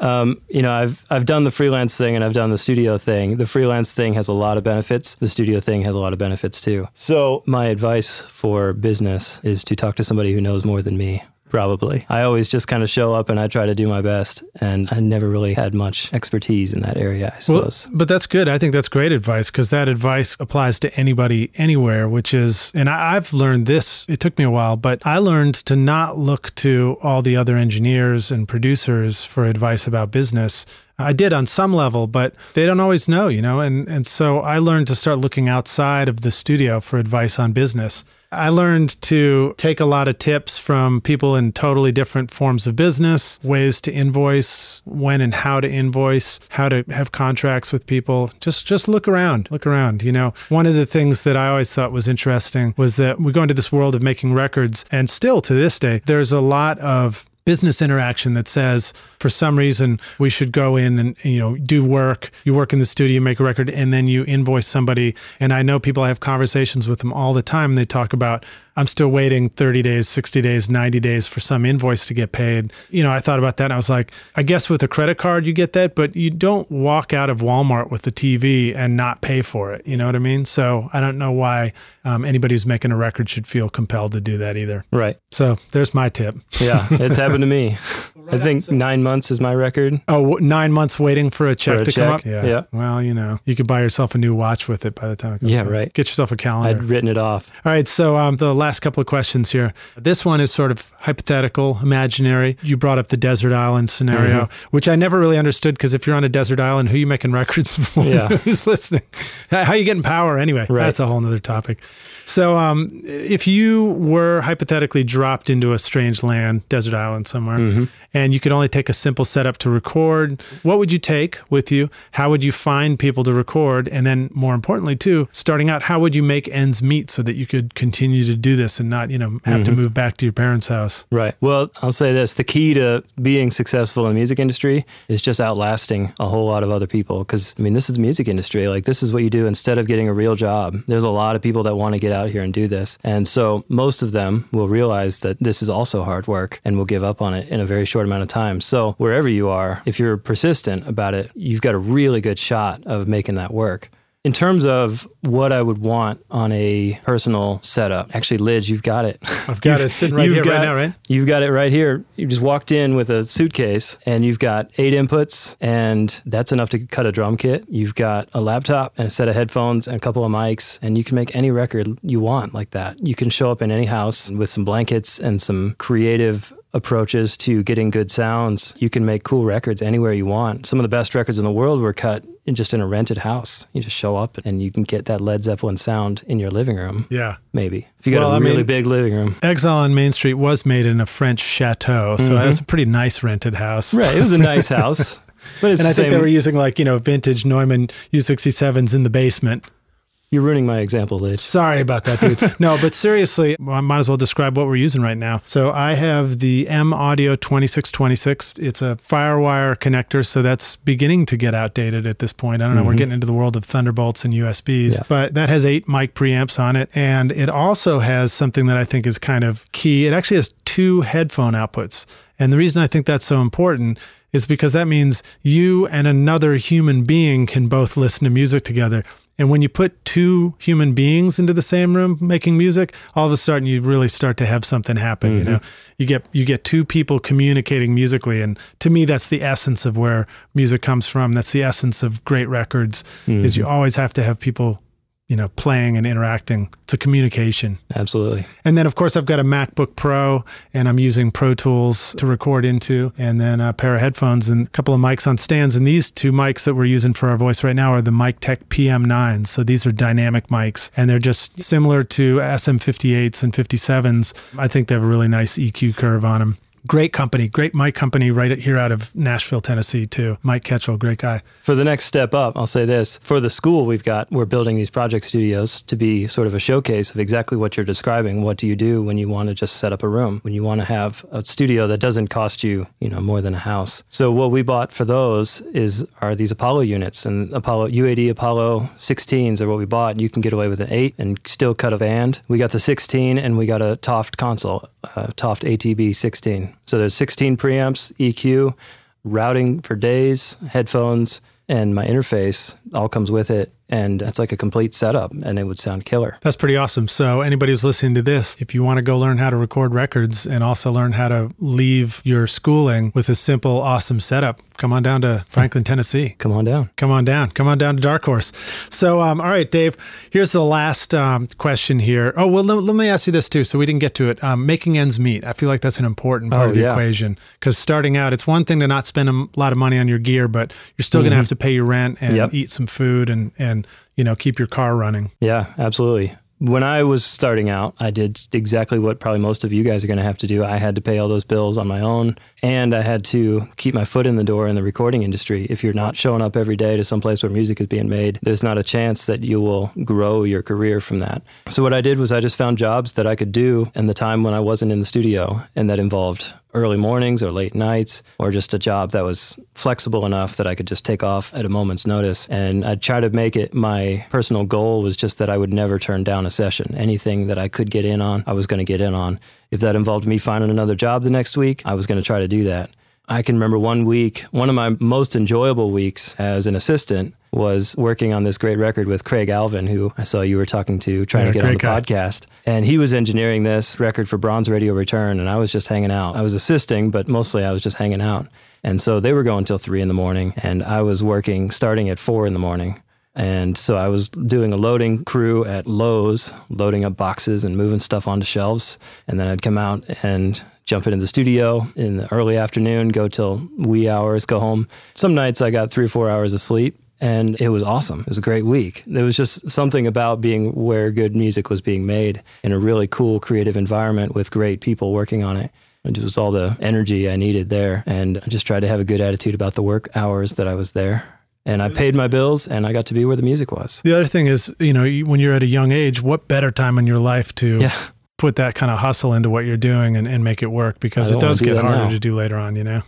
um, you know, I've I've done the freelance thing and I've done the studio thing. The freelance thing has a lot of benefits. The studio thing has a lot of benefits too. So, my advice for business is to talk to somebody who knows more than me. Probably. I always just kind of show up and I try to do my best. And I never really had much expertise in that area, I Well, suppose. but that's good. I think that's great advice because that advice applies to anybody anywhere, which is, and I, I've learned this, it took me a while, but I learned to not look to all the other engineers and producers for advice about business. I did on some level, but they don't always know, you know? And, and so I learned to start looking outside of the studio for advice on business. I learned to take a lot of tips from people in totally different forms of business, ways to invoice, when and how to invoice, how to have contracts with people. Just just look around, look around, you know. One of the things that I always thought was interesting was that we go into this world of making records and still to this day there's a lot of business interaction that says for some reason we should go in and you know do work. You work in the studio make a record and then you invoice somebody. And i know people i have conversations with them all the time and they talk about i'm still waiting 30 days 60 days 90 days for some invoice to get paid. You know i thought about that and i was like i guess with a credit card you get that but you don't walk out of walmart with the tv and not pay for it. You know what i mean? So i don't know why um, anybody who's making a record should feel compelled to do that either. Right. so there's my tip. Yeah, it's happened to me. I think nine months is my record. Oh, w- nine months waiting for a check For a to come check, up. yeah. Well, you know, you could buy yourself a new watch with it by the time. It comes Yeah, up. right. Get yourself a calendar. I'd written it off. All right. So um, the last couple of questions here. This one is sort of hypothetical, imaginary. You brought up the desert island scenario, Mm-hmm. which I never really understood because if you're on a desert island, who you making records for? Yeah. Who's listening? How how you getting power anyway? Right. That's a whole nother topic. So, um, if you were hypothetically dropped into a strange land, desert island somewhere, Mm-hmm. And you could only take a simple setup to record, what would you take with you? How would you find people to record? And then, more importantly, too, starting out, how would you make ends meet so that you could continue to do this and not, you know, have Mm-hmm. to move back to your parents' house? Right. Well, I'll say this the key to being successful in the music industry is just outlasting a whole lot of other people. Because, I mean, this is the music industry. Like, this is what you do instead of getting a real job. There's a lot of people that want to get out here and do this. And so, most of them will realize that this is also hard work and will give up on it in a very short amount of time. So, wherever you are, if you're persistent about it, you've got a really good shot of making that work. In terms of what I would want on a personal setup, actually, Lij, you've got it. I've got it sitting right You've here, right now, right? You've got it right here. You just walked in with a suitcase and you've got eight inputs, and that's enough to cut a drum kit. You've got a laptop and a set of headphones and a couple of mics, and you can make any record you want like that. You can show up in any house with some blankets and some creative approaches to getting good sounds. You can make cool records anywhere you want. Some of the best records in the world were cut in just in a rented house. You just show up and you can get that Led Zeppelin sound in your living room. Yeah. Maybe if you got Well, a I really mean- big living room. Exile on Main Street was made in a French chateau, so that's a pretty nice rented house. Mm-hmm. Right. It was a nice house. But it's And I think they were using like, you know, vintage Neumann U67s in the basement. You're ruining my example, Lij. Sorry about that, dude. no, but seriously, I might as well describe what we're using right now. So I have the M Audio 2626. It's a Firewire connector, so that's beginning to get outdated at this point. I don't know. We're mm-hmm. getting into the world of Thunderbolts and USBs, Yeah. but that has eight mic preamps on it. And it also has something that I think is kind of key. It actually has two headphone outputs. And the reason I think that's so important is because that means you and another human being can both listen to music together. And when you put two human beings into the same room making music, all of a sudden you really start to have something happen. You know, mm-hmm. you get you get two people communicating musically, and to me, that's the essence of where music comes from. That's the essence of great records. Is mm-hmm. you always have to have people, you know, playing and interacting. It's a communication. Absolutely. And then, of course, I've got a MacBook Pro and I'm using Pro Tools to record into, and then a pair of headphones and a couple of mics on stands. And these two mics that we're using for our voice right now are the Miktek PM9s. So these are dynamic mics and they're just similar to SM58s and 57s. I think they have a really nice EQ curve on them. Great company, great Mike company right here out of Nashville, Tennessee, too. Mike Ketchell, great guy. For the next step up, I'll say this. For the school we've got, we're building these project studios to be sort of a showcase of exactly what you're describing. What do you do when you want to just set up a room? When you want to have a studio that doesn't cost you, you know, more than a house. So what we bought for those is are these Apollo units and Apollo UAD Apollo 16s are what we bought. You can get away with an 8 and still cut a band. We got the 16 and we got a Toft console, uh, Toft ATB 16. So there's 16 preamps, EQ, routing for days, headphones, and my interface all comes with it. And it's like a complete setup, and it would sound killer. That's pretty awesome. So, anybody who's listening to this, if you want to go learn how to record records and also learn how to leave your schooling with a simple, awesome setup, come on down to Franklin, Tennessee. Come on down. Come on down. Come on down to Dark Horse. So, um, all right, Dave, here's the last um, question here. Oh, well, let, let me ask you this too. So, we didn't get to it. Um, making ends meet. I feel like that's an important part Oh, of the yeah. equation because starting out, it's one thing to not spend a lot of money on your gear, but you're still going to have to pay your rent and Mm-hmm. Yep. eat some food and, and, you know, keep your car running. Yeah, absolutely. When I was starting out, I did exactly what probably most of you guys are going to have to do. I had to pay all those bills on my own, and I had to keep my foot in the door in the recording industry. If you're not showing up every day to some place where music is being made, there's not a chance that you will grow your career from that. So, what I did was I just found jobs that I could do in the time when I wasn't in the studio, and that involved early mornings or late nights, or just a job that was flexible enough that I could just take off at a moment's notice. And I'd try to make it my personal goal was just that I would never turn down a session. Anything that I could get in on, I was going to get in on. If that involved me finding another job the next week, I was going to try to do that. I can remember one week, one of my most enjoyable weeks as an assistant was working on this great record with Craig Alvin, who I saw you were talking to, trying Yeah, to get on the guy. podcast. And he was engineering this record for Bronze Radio Return, and I was just hanging out. I was assisting, but mostly I was just hanging out. And so they were going till three in the morning, and I was working starting at four in the morning. And so I was doing a loading crew at Lowe's, loading up boxes and moving stuff onto shelves. And then I'd come out and jump into the studio in the early afternoon, go till wee hours, go home. Some nights I got three or four hours of sleep. And it was awesome. It was a great week. There was just something about being where good music was being made in a really cool, creative environment with great people working on it. It was all the energy I needed there. And I just tried to have a good attitude about the work hours that I was there. And I paid my bills and I got to be where the music was. The other thing is, you know, when you're at a young age, what better time in your life to Yeah. put that kind of hustle into what you're doing and, and make it work because it does do get harder now. to do later on, you know?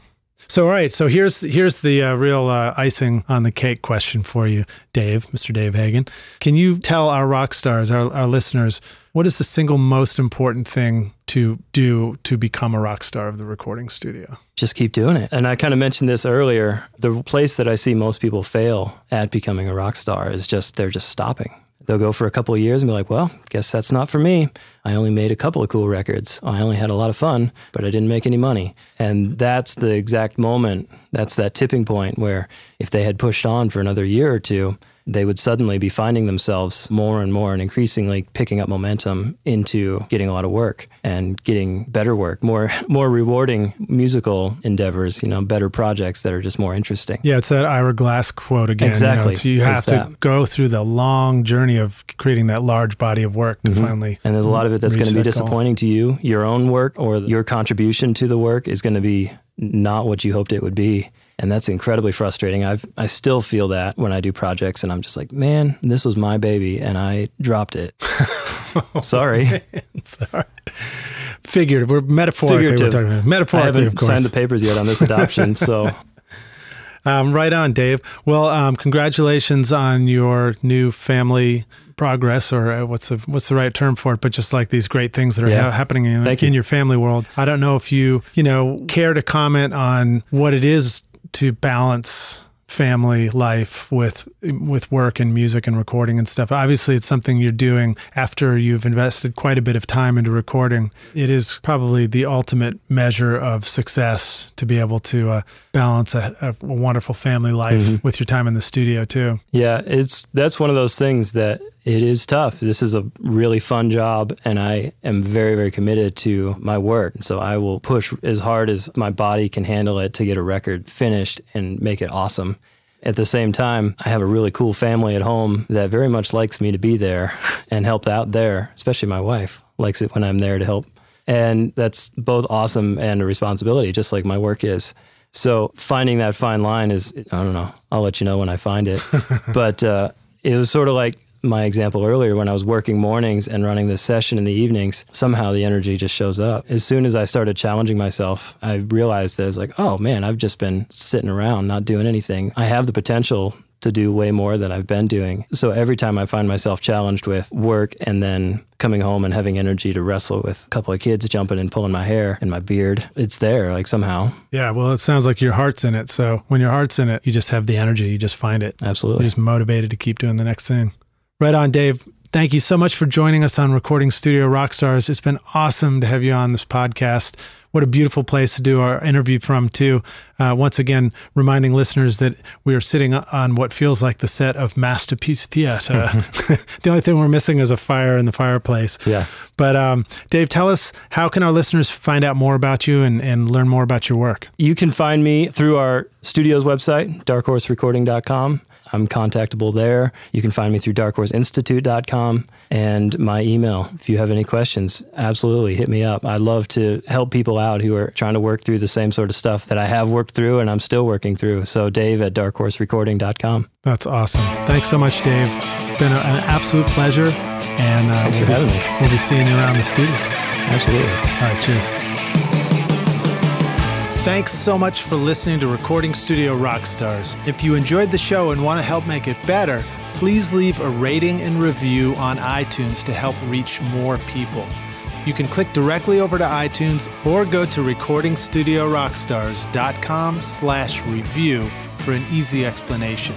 So, all right. So here's here's the uh, real uh, icing on the cake question for you, Dave, Mr. Dave Hagen. Can you tell our rock stars, our, our listeners, what is the single most important thing to do to become a rock star of the recording studio? just keep doing it. And I kind of mentioned this earlier. The place that I see most people fail at becoming a rock star is just they're just stopping. They'll go for a couple of years and be like, well, guess that's not for me. I only made a couple of cool records. I only had a lot of fun, but I didn't make any money. And that's the exact moment, that's that tipping point where if they had pushed on for another year or two, they would suddenly be finding themselves more and more and increasingly picking up momentum into getting a lot of work and getting better work, more more rewarding musical endeavors, you know, better projects that are just more interesting. Yeah, it's that Ira Glass quote again. Exactly. You, know, you have to that. go through the long journey of creating that large body of work to mm-hmm. finally. And there's a lot of it that's going to be that goal. disappointing to you. Your own work or your contribution to the work is going to be not what you hoped it would be. And that's incredibly frustrating. I've I still feel that when I do projects and I'm just like, man, this was my baby and I dropped it. Sorry. Sorry. Figured. We're metaphorically we're Figurative. talking about I haven't of course. signed the papers yet on this adoption, so Um, right on, Dave. Well, um, congratulations on your new family progress, or uh, what's the what's the right term for it? But just like these great things that are Yeah. ha- happening in, in you. your family world. I don't know if you you know care to comment on what it is to balance family life with with work and music and recording and stuff. Obviously, it's something you're doing after you've invested quite a bit of time into recording. It is probably the ultimate measure of success to be able to uh, balance a, a wonderful family life with your time in the studio too. Yeah, it's that's one of those things that it is tough. This is a really fun job, and I am very, very committed to my work. So I will push as hard as my body can handle it to get a record finished and make it awesome. At the same time, I have a really cool family at home that very much likes me to be there and help out there, especially my wife likes it when I'm there to help. And that's both awesome and a responsibility, just like my work is. So finding that fine line is, I don't know, I'll let you know when I find it. but uh, it was sort of like my example earlier when I was working mornings and running this session in the evenings, somehow the energy just shows up. As soon as I started challenging myself, I realized that it's like, oh man, I've just been sitting around not doing anything. I have the potential to do way more than I've been doing. So every time I find myself challenged with work and then coming home and having energy to wrestle with a couple of kids jumping and pulling my hair and my beard, it's there like somehow. Yeah, well, it sounds like your heart's in it. So when your heart's in it, you just have the energy. You just find it. Absolutely. You're just motivated to keep doing the next thing. Right on, Dave. Thank you so much for joining us on Recording Studio Rockstars. It's been awesome to have you on this podcast. What a beautiful place to do our interview from, too. Uh, once again, reminding listeners that we are sitting on what feels like the set of Masterpiece Theater. the only thing we're missing is a fire in the fireplace. Yeah. But um, Dave, tell us how can our listeners find out more about you and, and learn more about your work? You can find me through our studio's website, darkhorserecording.com. I'm contactable there. You can find me through darkhorseinstitute.com and my email. If you have any questions, absolutely hit me up. I'd love to help people out who are trying to work through the same sort of stuff that I have worked through and I'm still working through. So, Dave at darkhorserecording.com. That's awesome. Thanks so much, Dave. Been an absolute pleasure. And uh, Thanks we'll for be- having me. We'll be seeing you around the studio. Absolutely. All right, cheers. Thanks so much for listening to Recording Studio Rockstars. If you enjoyed the show and want to help make it better, please leave a rating and review on iTunes to help reach more people. You can click directly over to iTunes or go to recordingstudiorockstars.com slash review for an easy explanation.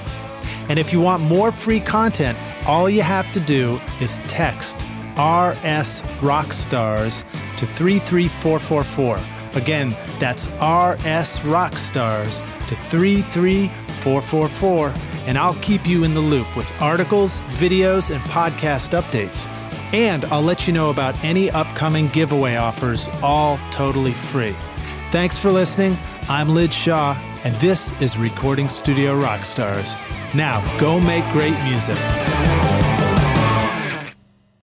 And if you want more free content, all you have to do is text RS Rockstars to 33444. Again, that's RS Rockstars to 33444, and I'll keep you in the loop with articles, videos, and podcast updates. And I'll let you know about any upcoming giveaway offers, all totally free. Thanks for listening. I'm Lij Shaw, and this is Recording Studio Rockstars. Now, go make great music.